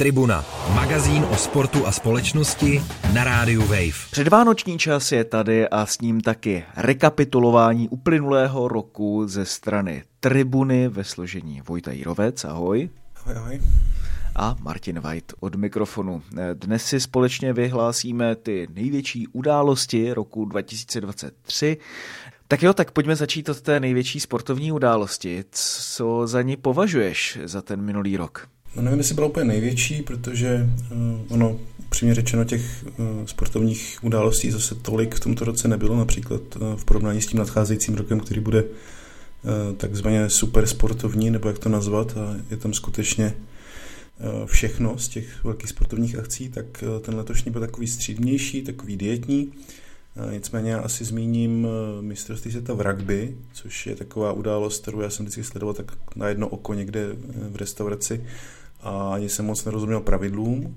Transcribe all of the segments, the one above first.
Tribuna, magazín o sportu a společnosti na rádiu Wave. Předvánoční čas je tady a s ním taky rekapitulování uplynulého roku ze strany Tribuny ve složení Vojta Jirovec, ahoj. Ahoj, ahoj. A Martin White od mikrofonu. Dnes si společně vyhlásíme ty největší události roku 2023. Tak jo, tak pojďme začít od té největší sportovní události. Co za ní považuješ za ten minulý rok? No nevím, jestli byla úplně největší, protože uh, ono, přímě řečeno, těch uh, sportovních událostí zase tolik v tomto roce nebylo, například uh, v porovnání s tím nadcházejícím rokem, který bude takzvaně super sportovní, nebo jak to nazvat, a je tam skutečně všechno z těch velkých sportovních akcí, tak ten letošní byl takový střídnější, takový dietní. Nicméně já asi zmíním mistrovství světa v rugby, což je taková událost, kterou já jsem vždycky sledoval tak na jedno oko někde v restauraci a ani jsem moc nerozuměl pravidlům,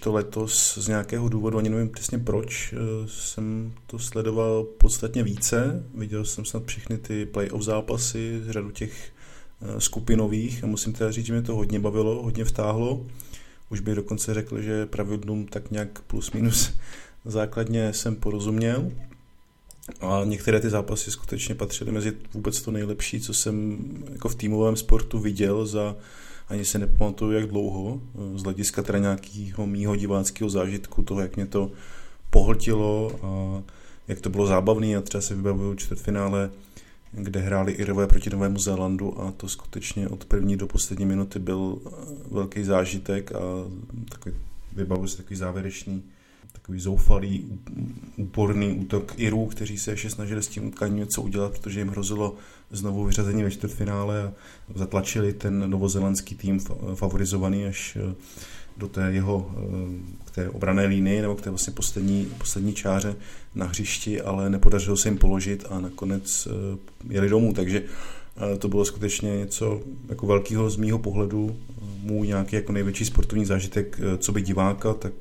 to letos z nějakého důvodu, ani nevím přesně proč, eh, jsem to sledoval podstatně více. Viděl jsem snad všechny ty playoff zápasy, řadu těch eh, skupinových a musím teda říct, že mě to hodně bavilo, hodně vtáhlo. Už bych dokonce řekl, že pravidlům tak nějak plus minus základně jsem porozuměl. A některé ty zápasy skutečně patřily mezi vůbec to nejlepší, co jsem jako v týmovém sportu viděl za ani se nepamatuju, jak dlouho, z hlediska teda nějakého mýho diváckého zážitku, toho, jak mě to pohltilo a jak to bylo zábavné a třeba se vybavuju čtvrtfinále, kde hráli Irové proti Novému Zélandu a to skutečně od první do poslední minuty byl velký zážitek a takový, vybavuju se takový závěrečný takový zoufalý, úporný útok Irů, kteří se ještě snažili s tím utkáním něco udělat, protože jim hrozilo znovu vyřazení ve čtvrtfinále a zatlačili ten novozelandský tým favorizovaný až eh, do té jeho k té obrané línii nebo k té vlastně poslední, poslední čáře na hřišti, ale nepodařilo se jim položit a nakonec eh, jeli domů, takže eh, to bylo skutečně něco jako velkého z mýho pohledu, můj nějaký jako největší sportovní zážitek, co by diváka, tak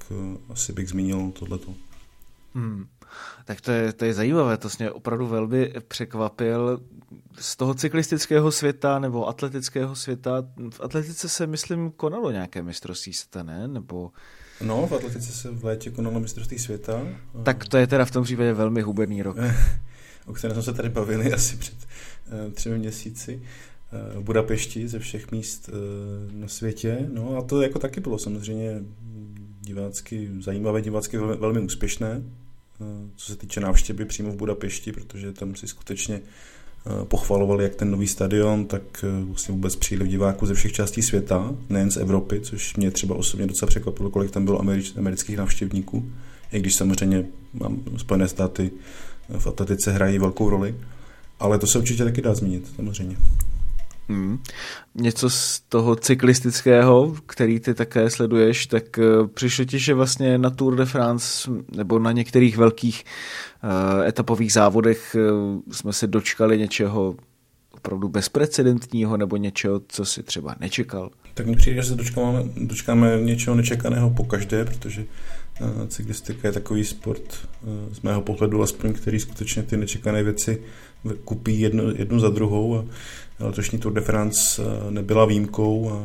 asi bych zmínil tohleto. Hmm. Tak to je, to je zajímavé, to mě opravdu velmi překvapil. Z toho cyklistického světa nebo atletického světa, v atletice se, myslím, konalo nějaké mistrovství světa, ne? Nebo... No, v atletice se v létě konalo mistrovství světa. Tak to je teda v tom případě velmi huberný rok. o kterém jsme se tady bavili asi před uh, třemi měsíci eh, Budapešti ze všech míst uh, na světě. No a to jako taky bylo samozřejmě divácky zajímavé, divácky velmi, úspěšné. Eh, co se týče návštěvy přímo v Budapešti, protože tam si skutečně eh, pochvalovali jak ten nový stadion, tak eh, vlastně vůbec příliv diváků ze všech částí světa, nejen z Evropy, což mě třeba osobně docela překvapilo, kolik tam bylo amerických návštěvníků, i když samozřejmě mám Spojené státy v atletice hrají velkou roli, ale to se určitě taky dá zmínit, samozřejmě. Hmm. Něco z toho cyklistického, který ty také sleduješ, tak eh, přišlo ti, že vlastně na Tour de France nebo na některých velkých uh, etapových závodech uh, jsme se dočkali něčeho opravdu bezprecedentního nebo něčeho, co si třeba nečekal? Tak mi přijde, že se dočkáme, dočkáme něčeho nečekaného po každé, protože uh, cyklistika je takový sport uh, z mého pohledu aspoň, který skutečně ty nečekané věci kupí jednu, jednu za druhou a letošní Tour de France eh, nebyla výjimkou a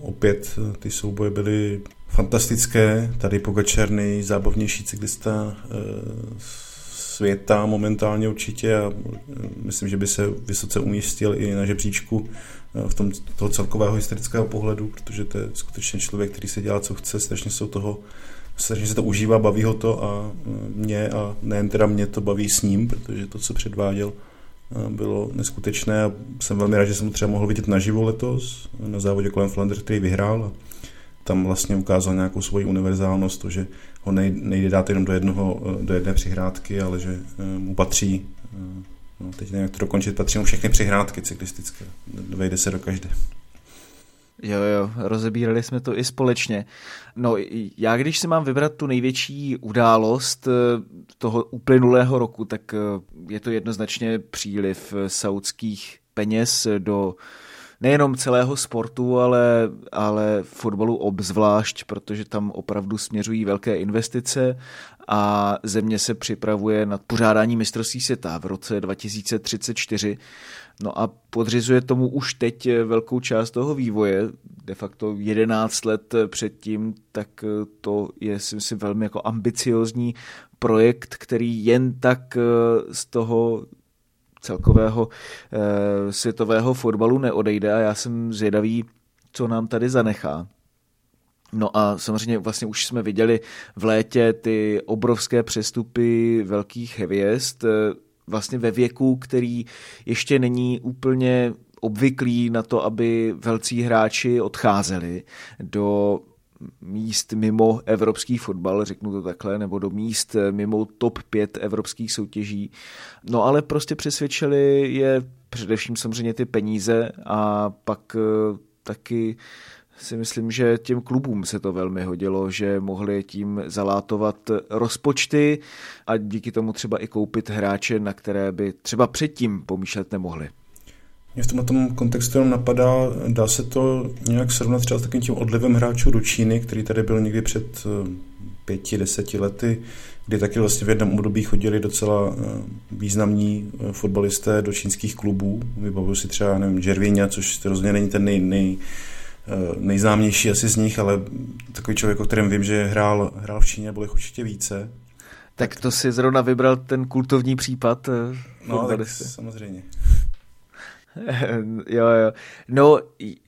opět eh, ty souboje byly fantastické. Tady Pogačar zábavnější cyklista eh, světa momentálně určitě a myslím, že by se vysoce umístil i na žebříčku v tom toho celkového historického pohledu, protože to je skutečně člověk, který se dělá, co chce, strašně se toho strašně se to užívá, baví ho to a mě a nejen teda mě to baví s ním, protože to, co předváděl, bylo neskutečné a jsem velmi rád, že jsem třeba mohl vidět naživo letos na závodě kolem Flanders, který vyhrál a tam vlastně ukázal nějakou svoji univerzálnost, to, že ho nejde dát jenom do, jednoho, do jedné přihrádky, ale že eh, mu patří, eh, no, teď nevím, jak to dokončit, patří mu všechny přihrádky cyklistické, vejde se do každé. Jo, jo, rozebírali jsme to i společně. No, já když si mám vybrat tu největší událost eh, toho uplynulého roku, tak eh, je to jednoznačně příliv saudských peněz do nejenom celého sportu, ale, ale fotbalu obzvlášť, protože tam opravdu směřují velké investice a země se připravuje na pořádání mistrovství světa v roce 2034. No a podřizuje tomu už teď velkou část toho vývoje, de facto 11 let předtím, tak to je si myslím velmi jako ambiciozní projekt, který jen tak z toho celkového e, světového fotbalu neodejde a já jsem zvědavý, co nám tady zanechá. No a samozřejmě vlastně už jsme viděli v létě ty obrovské přestupy velkých hvězd, eh, vlastně ve věku, který ještě není úplně obvyklý na to, aby velcí hráči odcházeli do míst mimo evropský fotbal, řeknu to takhle, nebo do míst mimo top 5 evropských soutěží. No ale prostě přesvědčili je především samozřejmě ty peníze a pak eh, taky si myslím, že těm klubům se to velmi hodilo, že mohli tím zalátovat rozpočty a díky tomu třeba i koupit hráče, na které by třeba předtím pomýšlet nemohli. Mě v tomhle tom kontextu jenom napadá, dá se to nějak srovnat třeba s takovým tím odlivem hráčů do Číny, který tady byl někdy před eh, pěti, deseti lety, kdy taky vlastně v jednom období chodili docela eh, významní eh, fotbalisté do čínských klubů. Vybavuju si třeba, nevím, Žervíňa, což rozhodně není ten nej, nej, nejznámější asi z nich, ale takový člověk, o kterém vím, že hrál, hrál v Číně, byl jich určitě více. Tak to si zrovna vybral ten kultovní případ. No, tak samozřejmě. jo, jo. No,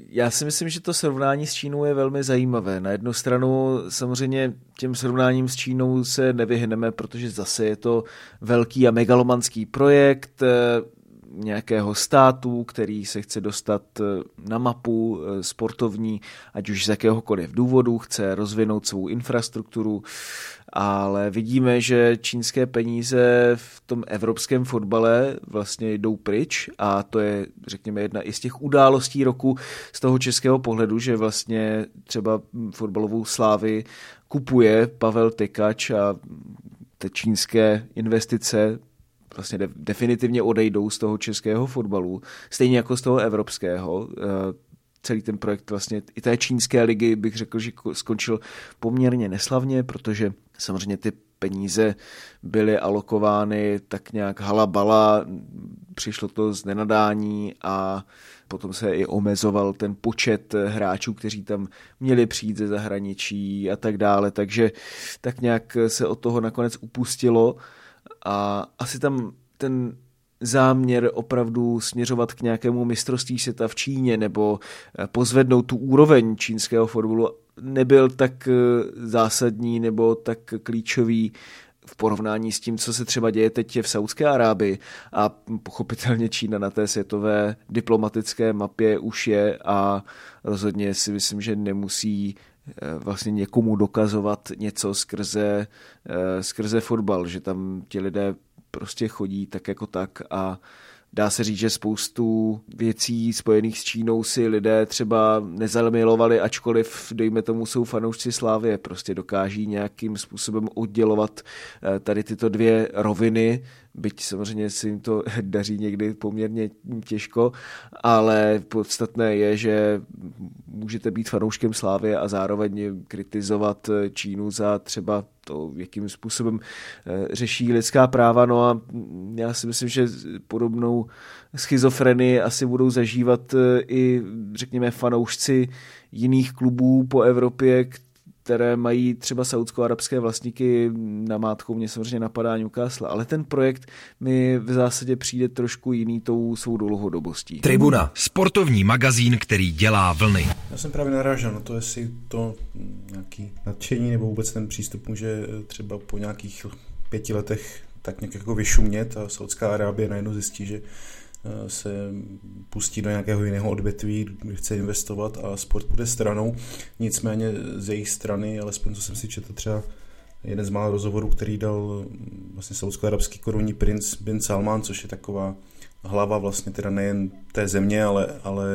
já si myslím, že to srovnání s Čínou je velmi zajímavé. Na jednu stranu samozřejmě těm srovnáním s Čínou se nevyhneme, protože zase je to velký a megalomanský projekt eh, nějakého státu, který se chce dostat eh, na mapu eh, sportovní, ať už z jakéhokoliv důvodu, chce rozvinout svou infrastrukturu, ale vidíme, že čínské peníze v tom evropském fotbale vlastně jdou pryč a to je, řekněme, jedna i z těch událostí roku z toho českého pohledu, že vlastně třeba fotbalovou slávy kupuje Pavel Tekač a ty čínské investice vlastně definitivně odejdou z toho českého fotbalu, stejně jako z toho evropského. Celý ten projekt vlastně i té čínské ligy bych řekl, že skončil poměrně neslavně, protože samozřejmě ty peníze byly alokovány tak nějak halabala, přišlo to z nenadání a potom se i omezoval ten počet hráčů, kteří tam měli přijít ze zahraničí a tak dále, takže tak nějak se od toho nakonec upustilo a asi tam ten záměr opravdu směřovat k nějakému mistrovství světa v Číně nebo eh, pozvednout tu úroveň čínského fotbalu nebyl tak eh, zásadní nebo tak klíčový v porovnání s tím, co se třeba děje teď v Saudské Arábii. A pochopitelně Čína na té světové diplomatické mapě už je a rozhodně si myslím, že nemusí eh, vlastně někomu dokazovat něco skrze, skrze fotbal, že tam ti lidé prostě chodí tak jako tak a dá se říct, že spoustu věcí spojených s Čínou si lidé třeba nezamilovali, ačkoliv, dejme tomu, jsou fanoušci Slávě, prostě dokáží nějakým způsobem oddělovat eh, tady tyto dvě roviny, byť samozřejmě si jim to daří někdy poměrně těžko, ale podstatné je, že můžete být fanouškem Slávy a zároveň kritizovat Čínu za třeba to, jakým způsobem eh, řeší lidská práva. No a já si myslím, že podobnou schizofrenii asi budou zažívat eh, i, řekněme, fanoušci jiných klubů po Evropě, které mají třeba saudsko-arabské vlastníky na mátku, mě samozřejmě napadá Newcastle, ale ten projekt mi v zásadě přijde trošku jiný tou svou dlouhodobostí. Tribuna, sportovní magazín, který dělá vlny. Já jsem právě narážel na to, jestli to nějaký nadšení nebo vůbec ten přístup může třeba po nějakých pěti letech tak nějak jako vyšumět a Saudská Arábie najednou zjistí, že Eh, se pustí do nějakého jiného odvětví, kde chce investovat a sport bude stranou. Nicméně z jejich strany, alespoň co jsem si četl třeba jeden z mála rozhovorů, který dal vlastně saudsko-arabský korunní princ Bin Salman, což je taková hlava vlastně teda nejen té země, ale, ale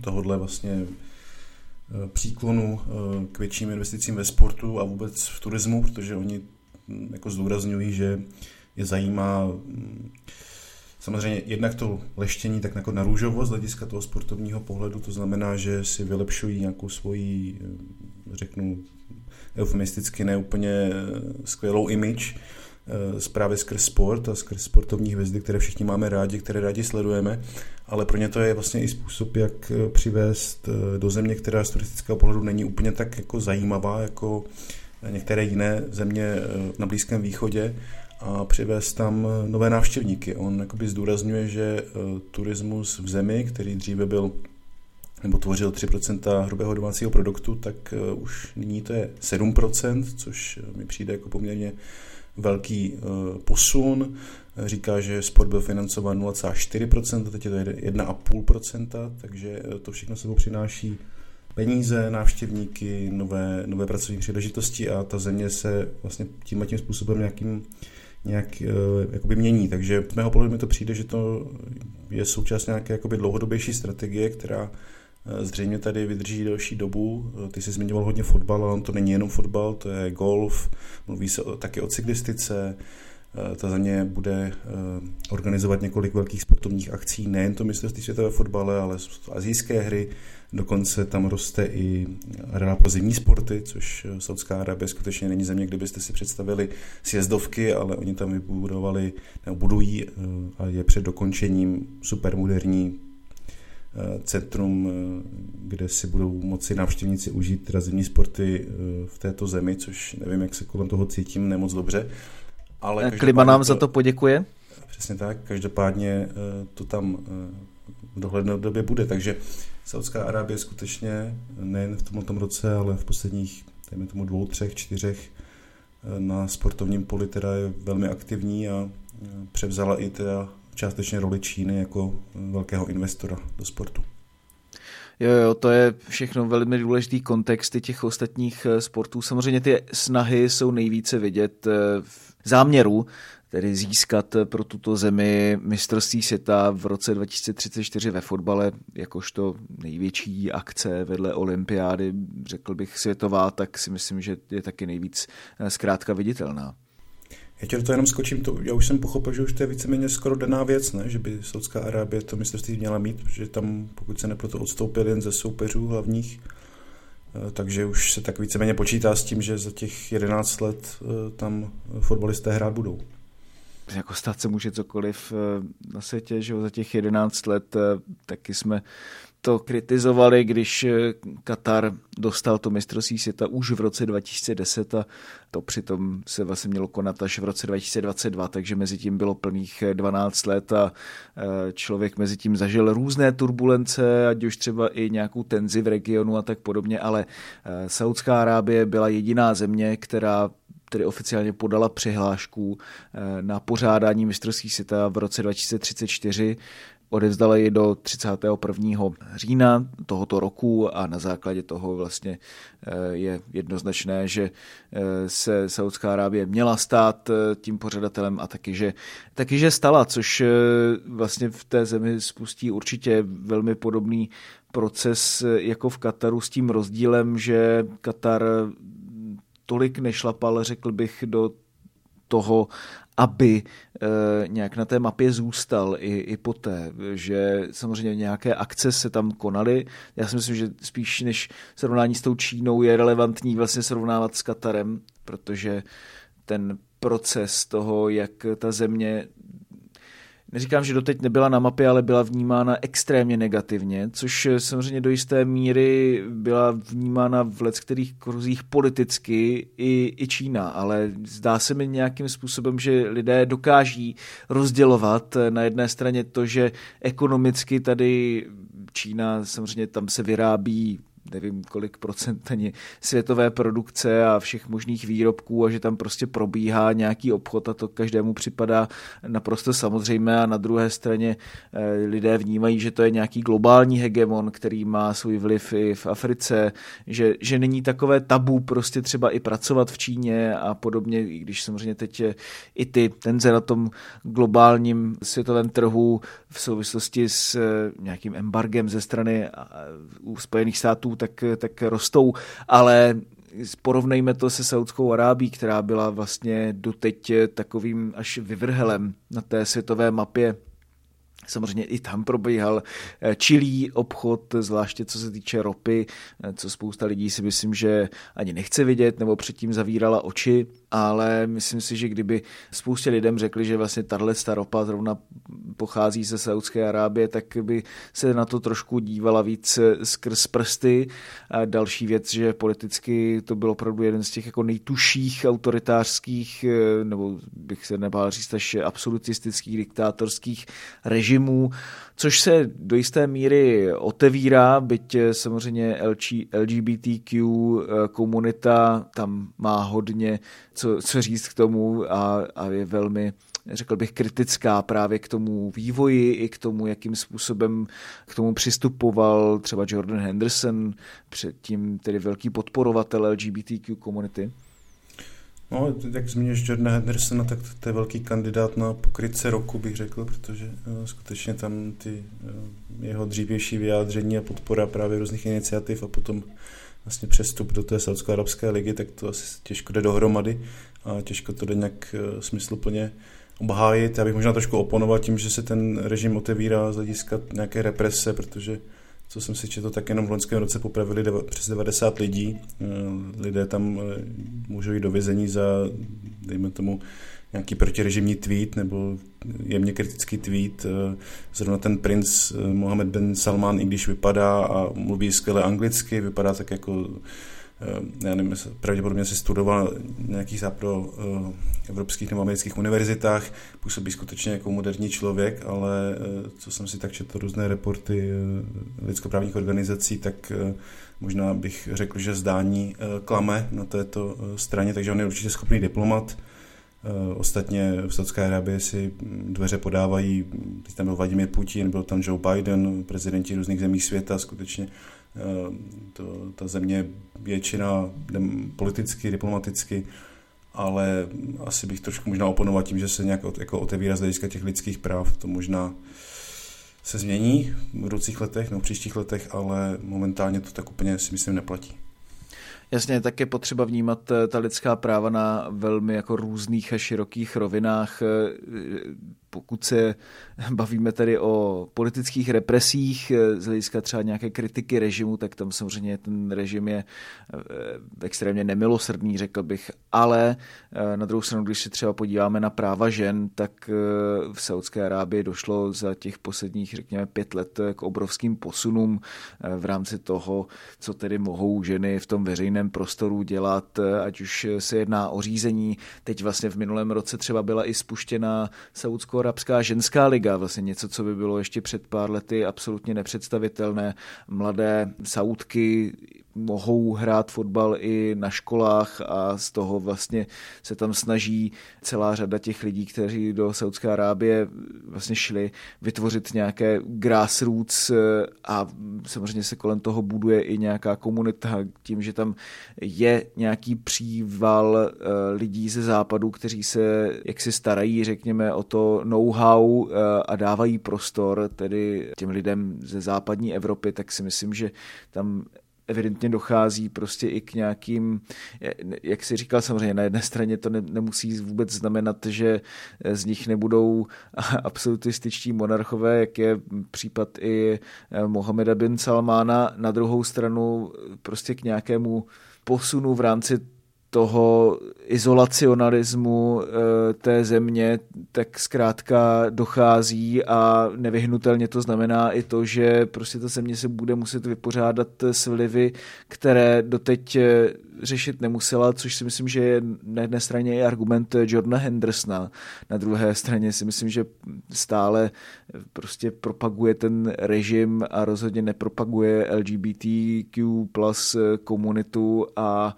tohodle vlastně eh, příklonu eh, k větším investicím ve sportu a vůbec v turismu, protože oni hm, jako zdůrazňují, že je zajímá hm, Samozřejmě jednak to leštění tak jako na růžovo z hlediska toho sportovního pohledu, to znamená, že si vylepšují nějakou svoji, řeknu, eufemisticky neúplně skvělou image, právě skrz sport a skrz sportovní hvězdy, které všichni máme rádi, které rádi sledujeme, ale pro ně to je vlastně i způsob, jak přivést do země, která z turistického pohledu není úplně tak jako zajímavá, jako některé jiné země na Blízkém východě, a přivést tam nové návštěvníky. On jakoby zdůrazňuje, že turismus v zemi, který dříve byl nebo tvořil 3% hrubého domácího produktu, tak už nyní to je 7%, což mi přijde jako poměrně velký posun. Říká, že sport byl financován 0,4%, teď je to 1,5%, takže to všechno sebou přináší peníze, návštěvníky, nové, nové pracovní příležitosti a ta země se vlastně tím a tím způsobem nějakým nějak jakoby mění. Takže z mého pohledu mi to přijde, že to je součást nějaké jakoby dlouhodobější strategie, která zřejmě tady vydrží delší dobu. Ty jsi zmiňoval hodně fotbal, ale on to není jenom fotbal, to je golf, mluví se taky o cyklistice, ta země bude organizovat několik velkých sportovních akcí, nejen to mistrovství světové fotbale, ale azijské hry, Dokonce tam roste i arena pro zimní sporty, což Saudská Arabie skutečně není země, kde byste si představili sjezdovky, ale oni tam vybudovali, nebo budují a je před dokončením supermoderní centrum, kde si budou moci návštěvníci užít teda zimní sporty v této zemi, což nevím, jak se kolem toho cítím, nemoc dobře. Ale Klima nám to, za to poděkuje. Přesně tak, každopádně to tam v dohledné době bude, takže Saudská Arábie skutečně nejen v tomto roce, ale v posledních, dejme tomu dvou, třech, čtyřech na sportovním poli teda je velmi aktivní a převzala i teda částečně roli Číny jako velkého investora do sportu. Jo, jo, to je všechno velmi důležitý kontext těch ostatních sportů. Samozřejmě ty snahy jsou nejvíce vidět v záměru tedy získat pro tuto zemi mistrovství světa v roce 2034 ve fotbale, jakožto největší akce vedle olympiády, řekl bych světová, tak si myslím, že je taky nejvíc eh, zkrátka viditelná. Já tě toho jenom skočím, to, já už jsem pochopil, že už to je víceméně skoro daná věc, ne? že by Saudská Arábie to mistrovství měla mít, protože tam, pokud se neproto odstoupil jen ze soupeřů hlavních, takže už se tak víceméně počítá s tím, že za těch 11 let eh, tam fotbalisté hrát budou. Jako stát se může cokoliv eh, na světě, že za těch 11 let eh, taky jsme to kritizovali, když eh, Katar dostal to mistrovství světa už v roce 2010 a to přitom se vlastně mělo konat až v roce 2022, takže mezi tím bylo plných 12 let a člověk mezi tím zažil různé turbulence, ať už třeba i nějakou tenzi v regionu a tak podobně, ale Saudská Arábie byla jediná země, která tedy oficiálně podala přihlášku eh, na pořádání mistrovství světa v roce 2034 odevzdala ji do 31. října tohoto roku a na základě toho vlastně eh, je jednoznačné, že eh, se Saudská Arábie měla stát tím pořadatelem a taky že, taky, že stala, což vlastně v té zemi spustí určitě velmi podobný proces jako v Kataru s tím rozdílem, že Katar tolik nešlapal, řekl bych, do toho, aby e, nějak na té mapě zůstal i, i poté, že samozřejmě nějaké akce se tam konaly. Já si myslím, že spíš než srovnání s tou Čínou je relevantní vlastně srovnávat s Katarem, protože ten proces toho, jak ta země neříkám, že doteď nebyla na mapě, ale byla vnímána extrémně negativně, což samozřejmě do jisté míry byla vnímána v let kterých kruzích politicky i, i Čína, ale zdá se mi nějakým způsobem, že lidé dokáží rozdělovat na jedné straně to, že ekonomicky tady Čína samozřejmě tam se vyrábí nevím kolik procent ani světové produkce a všech možných výrobků a že tam prostě probíhá nějaký obchod a to každému připadá naprosto samozřejmé a na druhé straně eh, lidé vnímají, že to je nějaký globální hegemon, který má svůj vliv i v Africe, že, že není takové tabu prostě třeba i pracovat v Číně a podobně, i když samozřejmě teď i ty tenze na tom globálním světovém trhu v souvislosti s eh, nějakým embargem ze strany u Spojených států tak, tak rostou, ale porovnejme to se Saudskou Arábí, která byla vlastně doteď takovým až vyvrhelem na té světové mapě. Samozřejmě i tam probíhal eh, čilý obchod, zvláště co se týče ropy, eh, co spousta lidí si myslím, že ani nechce vidět, nebo předtím zavírala oči, ale myslím si, že kdyby spoustě lidem řekli, že vlastně tahle ropa zrovna pochází ze Saudské Arábie, tak by se na to trošku dívala víc eh, skrz prsty. A další věc, že politicky to byl opravdu jeden z těch jako nejtuších autoritářských, nebo bych se nebál říct až absolutistických diktátorských režimů, což se do jisté míry otevírá, byť samozřejmě LGBTQ eh, komunita tam má hodně co, co říct k tomu a, a je velmi řekl bych, kritická právě k tomu vývoji i k tomu, jakým způsobem k tomu přistupoval třeba Jordan Henderson, předtím tedy velký podporovatel LGBTQ komunity. No, jak zmíníš Jordana Hendersona, tak to je velký kandidát na pokrytce roku, bych řekl, protože uh, skutečně tam ty uh, jeho dřívější vyjádření a podpora právě různých iniciativ a potom vlastně přestup do té Saudsko-Arabské ligy, tak to asi těžko jde dohromady a těžko to jde nějak uh, smysluplně obhájit. Já bych možná trošku oponoval tím, že se ten režim otevírá z hlediska nějaké represe, protože co jsem si četl, tak jenom v loňském roce popravili deva, přes 90 lidí. Eh, lidé tam eh, můžou jít do vězení za, dejme tomu, nějaký protirežimní tweet nebo jemně kritický tweet. Eh, zrovna ten princ Mohammed bin Salman, i když vypadá a mluví skvěle anglicky, vypadá tak jako já nevím, pravděpodobně se studoval na nějakých zápro eh, evropských nebo amerických univerzitách, působí skutečně jako moderní člověk, ale eh, co jsem si tak četl různé reporty lidskoprávních organizací, tak možná bych řekl, že zdání klame na této straně, takže on je určitě schopný diplomat. Ostatně v Saudské Arábii si dveře podávají, teď tam byl Vladimir Putin, byl tam Joe Biden, prezidenti různých zemí světa, skutečně Eh, to, ta země většina politicky, diplomaticky, ale asi bych trošku možná oponoval tím, že se nějak jako otevírá z hlediska těch lidských práv. To možná se změní v budoucích letech nebo v příštích letech, ale momentálně to tak úplně si myslím neplatí. Jasně, tak je potřeba vnímat eh, ta lidská práva na velmi jako různých a širokých rovinách. Eh, pokud se bavíme tady o politických represích eh, z hlediska třeba nějaké kritiky režimu, tak tam samozřejmě ten režim je extrémně nemilosrdný, řekl bych. Ale na druhou stranu, když se třeba podíváme na práva žen, tak v Saudské Arábii došlo za těch posledních, řekněme, pět let k obrovským posunům v rámci toho, co tedy mohou ženy v tom veřejném prostoru dělat, ať už se jedná o řízení. Teď vlastně v minulém roce třeba byla i spuštěna Saudsko-Arabská ženská liga, vlastně něco, co by bylo ještě před pár lety absolutně nepředstavitelné. Mladé Saudky mohou hrát fotbal i na školách a z toho vlastně se tam snaží celá řada těch lidí, kteří do Saudské Arábie vlastně šli vytvořit nějaké grassroots a samozřejmě se kolem toho buduje i nějaká komunita tím, že tam je nějaký příval eh, lidí ze západu, kteří se jaksi starají, řekněme, o to know-how eh, a dávají prostor tedy těm lidem ze západní Evropy, tak si myslím, že tam evidentně dochází prostě i k nějakým, jak si říkal samozřejmě, na jedné straně to ne, nemusí vůbec znamenat, že z nich nebudou absolutističtí monarchové, jak je případ i eh, Mohameda bin Salmána, na druhou stranu prostě k nějakému posunu v rámci toho izolacionalismu eh, té země, tak zkrátka dochází a nevyhnutelně to znamená i to, že prostě ta země se bude muset vypořádat s vlivy, které doteď eh, řešit nemusela, což si myslím, že je na jedné straně i argument Jordana Hendersona, na druhé straně si myslím, že stále prostě propaguje ten režim a rozhodně nepropaguje LGBTQ plus komunitu a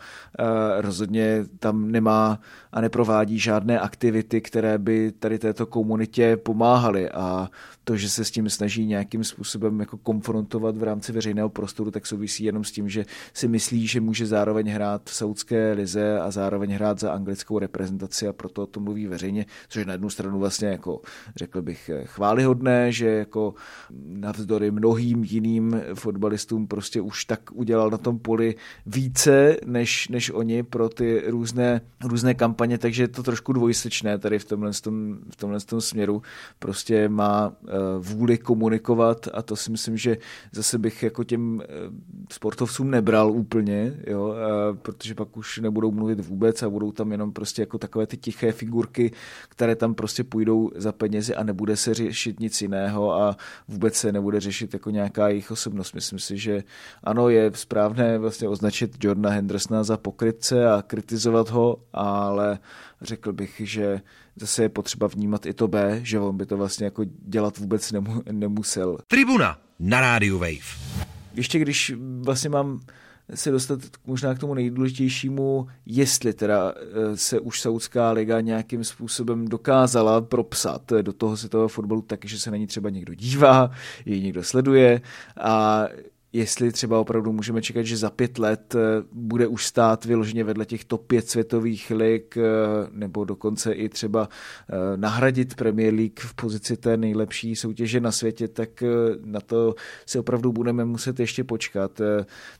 rozhodně tam nemá a neprovádí žádné aktivity, které by tady této komunitě pomáhaly. A to, že se s tím snaží nějakým způsobem jako konfrontovat v rámci veřejného prostoru, tak souvisí jenom s tím, že si myslí, že může zároveň hrát v saudské lize a zároveň hrát za anglickou reprezentaci a proto o tom mluví veřejně, což na jednu stranu vlastně jako řekl bych chválihodné, že jako navzdory mnohým jiným fotbalistům prostě už tak udělal na tom poli více než, než oni pro ty různé, různé kampaně, takže je to trošku dvojsečné tady v tomhle, tom, v tomhle tom směru. Prostě má vůli komunikovat a to si myslím, že zase bych jako těm eh, sportovcům nebral úplně, jo, protože pak už nebudou mluvit vůbec a budou tam jenom prostě jako takové ty tiché figurky, které tam prostě půjdou za penězi a nebude se řešit nic jiného a vůbec se nebude řešit jako nějaká jejich osobnost. Myslím si, že ano, je správné vlastně označit Jordana Hendersona za pokrytce a kritizovat ho, ale řekl bych, že zase je potřeba vnímat i to B, že on by to vlastně jako dělat vůbec nemu, nemusel. Tribuna na rádiu Wave. Ještě když vlastně mám se dostat možná k tomu nejdůležitějšímu, jestli teda eh, se už Saudská liga nějakým způsobem dokázala propsat do toho světového fotbalu tak, že se na ní třeba někdo dívá, ji někdo sleduje a jestli třeba opravdu můžeme čekat, že za pět let eh, bude už stát vyloženě vedle těch top pět světových lig, eh, nebo dokonce i třeba eh, nahradit Premier League v pozici té nejlepší soutěže na světě, tak na to si opravdu budeme muset ještě počkat.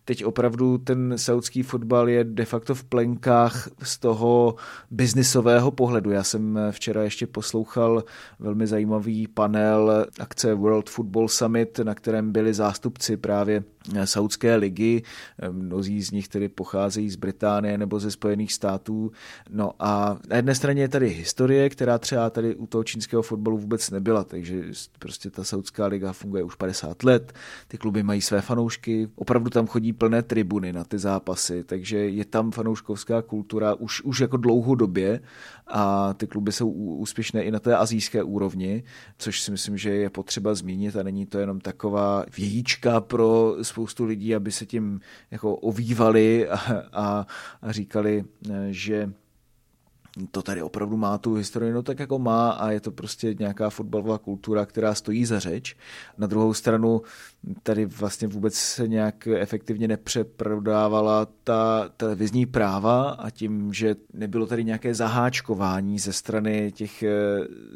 Teď opravdu ten saudský fotbal je de facto v plenkách z toho biznisového pohledu. Já jsem včera ještě poslouchal velmi zajímavý panel akce World Football Summit, na kterém byli zástupci právě Danke. Saudské ligy, mnozí z nich tedy pocházejí z Británie nebo ze Spojených států. No a na jedné straně je tady historie, která třeba tady u toho čínského fotbalu vůbec nebyla, takže prostě ta Saudská liga funguje už 50 let, ty kluby mají své fanoušky, opravdu tam chodí plné tribuny na ty zápasy, takže je tam fanouškovská kultura už, už jako dlouhodobě a ty kluby jsou úspěšné i na té azijské úrovni, což si myslím, že je potřeba zmínit a není to jenom taková vějíčka pro spoustu lidí, aby se tím jako ovývali a, a, a říkali, že to tady opravdu má tu historii, no tak jako má a je to prostě nějaká fotbalová kultura, která stojí za řeč. Na druhou stranu tady vlastně vůbec se nějak efektivně nepřeprodávala ta televizní práva a tím, že nebylo tady nějaké zaháčkování ze strany těch eh,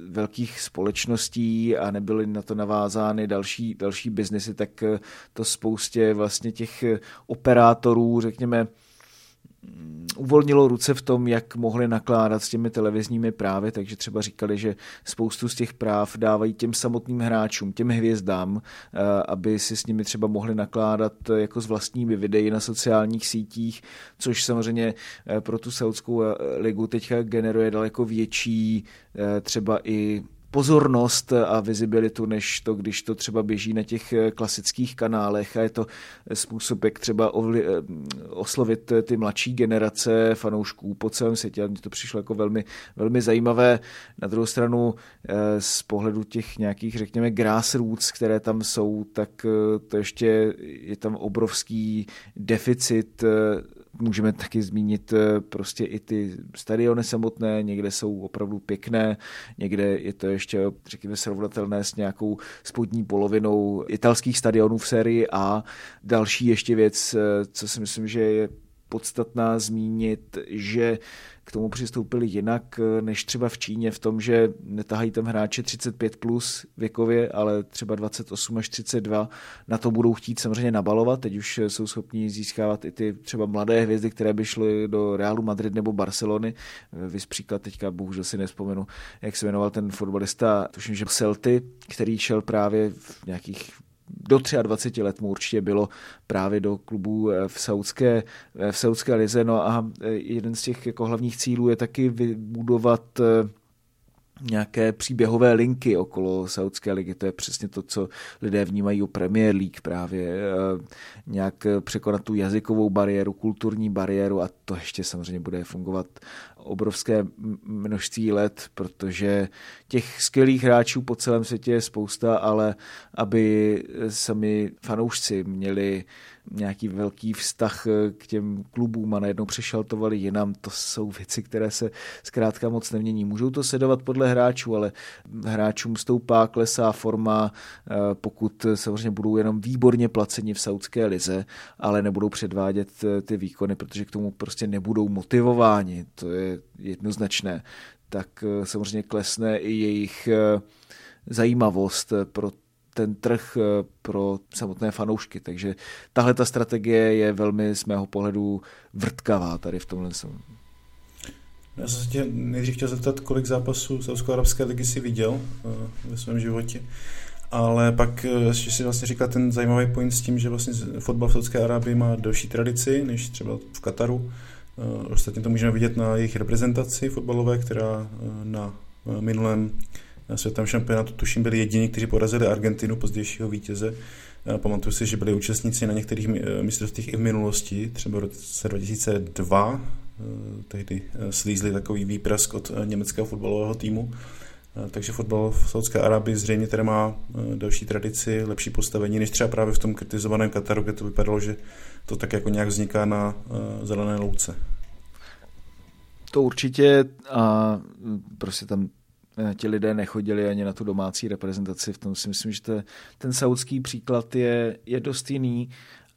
velkých společností a nebyly na to navázány další, další biznesy, tak eh, to spoustě vlastně těch operátorů, řekněme, uvolnilo ruce v tom, jak mohli nakládat s těmi televizními právy, takže třeba říkali, že spoustu z těch práv dávají těm samotným hráčům, těm hvězdám, eh, aby si s nimi třeba mohli nakládat jako s vlastními videi na sociálních sítích, což samozřejmě eh, pro tu Saudskou eh, ligu teďka generuje daleko větší třeba i pozornost a vizibilitu, než to, když to třeba běží na těch eh, klasických kanálech a je to způsob, jak třeba ovli, eh, oslovit ty mladší generace fanoušků po celém světě. A mně to přišlo jako velmi, velmi zajímavé. Na druhou stranu eh, z pohledu těch nějakých, řekněme, grassroots, které tam jsou, tak to ještě je tam obrovský deficit Můžeme taky zmínit eh, prostě i ty stadiony samotné, někde jsou opravdu pěkné, někde je to ještě, řekněme, srovnatelné s nějakou spodní polovinou italských stadionů v sérii A. Další ještě věc, eh, co si myslím, že je podstatná zmínit, že k tomu přistoupili jinak než třeba v Číně v tom, že netahají tam hráče 35 plus věkově, ale třeba 28 až 32. Na to budou chtít samozřejmě nabalovat. Teď už jsou schopni získávat i ty třeba mladé hvězdy, které by šly do Realu Madrid nebo Barcelony. Vys příklad teďka, bohužel si nespomenu, jak se jmenoval ten fotbalista, tuším, že Celty, který šel právě v nějakých do 23 let mu určitě bylo právě do klubů eh, v Saudské, eh, v Saudské lize. No a eh, jeden z těch jako hlavních cílů je taky vybudovat nějaké příběhové linky okolo Saudské ligy. To je přesně to, co lidé vnímají o Premier League právě. Nějak překonat tu jazykovou bariéru, kulturní bariéru a to ještě samozřejmě bude fungovat obrovské množství let, protože těch skvělých hráčů po celém světě je spousta, ale aby sami fanoušci měli nějaký velký vztah eh, k těm klubům a najednou přešaltovali jinam. To jsou věci, které se zkrátka moc nemění. Můžou to sledovat podle hráčů, ale hráčům stoupá, klesá forma, eh, pokud samozřejmě budou jenom výborně placeni v saudské lize, ale nebudou předvádět eh, ty výkony, protože k tomu prostě nebudou motivováni. To je jednoznačné. Tak samozřejmě klesne i jejich zajímavost pro ten trh eh, pro samotné fanoušky. Takže tahle ta strategie je velmi z mého pohledu vrtkavá tady v tomhle. Já jsem se tě nejdřív chtěl zeptat, kolik zápasů Saudsko-Arabské ligy si viděl uh, ve svém životě. Ale pak eh, ještě si vlastně říkal ten zajímavý point s tím, že vlastně fotbal v Saudské Arábii má delší tradici než třeba v Kataru. Ostatně to můžeme vidět na jejich reprezentaci fotbalové, která na minulém na světovém šampionátu tuším byli jediní, kteří porazili Argentinu, pozdějšího vítěze. Pamatuju si, že byli účastníci na některých eh, mistrovstvích i v minulosti, třeba v roce 2002, eh, tehdy eh, slízli takový výprask od německého fotbalového týmu. Takže fotbal v Saudské Arábii zřejmě tedy má další tradici, lepší postavení, než třeba právě v tom kritizovaném Kataru, kde to vypadalo, že to tak jako nějak vzniká na zelené louce. To určitě a prostě tam Eh, ti lidé nechodili ani na tu domácí reprezentaci. V tom si myslím, že to, ten saudský příklad je, je dost jiný.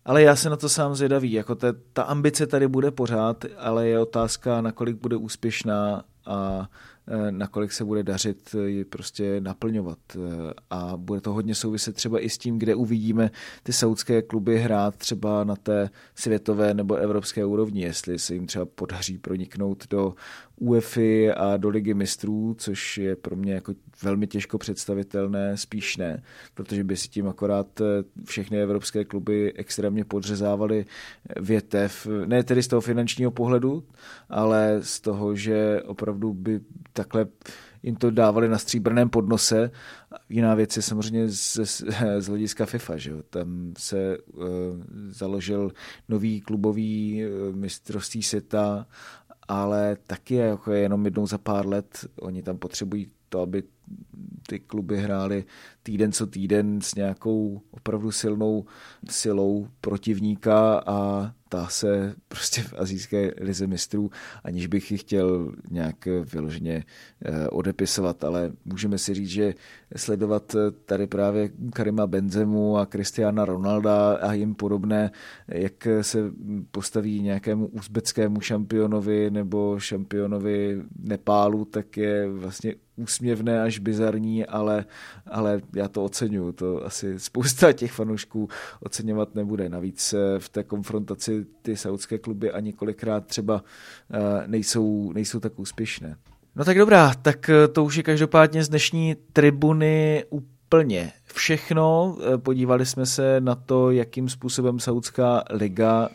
Ale já se na to sám zvědavý. Jako ta, ta ambice tady bude pořád, ale je otázka, nakolik bude úspěšná a Eh, nakolik se bude dařit ji prostě naplňovat. Eh, a bude to hodně souviset třeba i s tím, kde uvidíme ty saudské kluby hrát třeba na té světové nebo evropské úrovni, jestli se jim třeba podaří proniknout do UEFI a do Ligy mistrů, což je pro mě jako velmi těžko představitelné, spíš ne, protože by si tím akorát eh, všechny evropské kluby extrémně podřezávaly větev, ne tedy z toho finančního pohledu, ale z toho, že opravdu by takhle jim to dávali na stříbrném podnose. Jiná věc je samozřejmě z, z hlediska FIFA. Že jo? Tam se uh, založil nový klubový uh, mistrovství světa, ale taky je jako jenom jednou za pár let. Oni tam potřebují to, aby ty kluby hrály týden co týden s nějakou opravdu silnou silou protivníka a ta se prostě v azijské lize mistrů, aniž bych ji chtěl nějak vyloženě eh, odepisovat, ale můžeme si říct, že sledovat tady právě Karima Benzemu a Cristiana Ronalda a jim podobné, jak se postaví nějakému uzbeckému šampionovi nebo šampionovi Nepálu, tak je vlastně úsměvné až bizarní, ale, ale já to oceňuju. To asi spousta těch fanoušků oceňovat nebude. Navíc eh, v té konfrontaci ty saudské kluby ani kolikrát třeba eh, nejsou, nejsou tak úspěšné. No tak dobrá, tak eh, to už je každopádně z dnešní tribuny úplně všechno. Podívali jsme se na to, jakým způsobem Saudská liga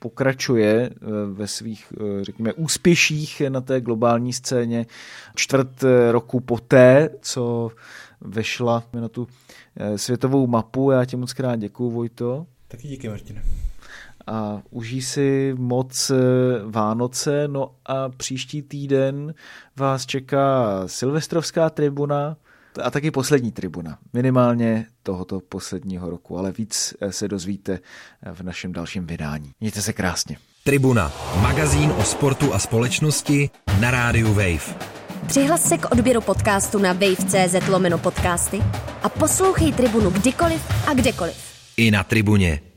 pokračuje ve svých, řekněme, úspěších na té globální scéně čtvrt roku poté, co vešla na tu eh, světovou mapu. Já ti moc krát děkuju, Vojto. Taky díky, Martine. A užij si moc eh, Vánoce, no a příští týden vás čeká Silvestrovská tribuna a taky poslední tribuna, minimálně tohoto posledního roku, ale víc eh, se dozvíte v našem dalším vydání. Mějte se krásně. Tribuna, magazín o sportu a společnosti na rádiu Wave. Přihlas se k odběru podcastu na wave.cz lomeno podcasty a poslouchej Tribunu kdykoliv a kdekoliv. I na Tribuně.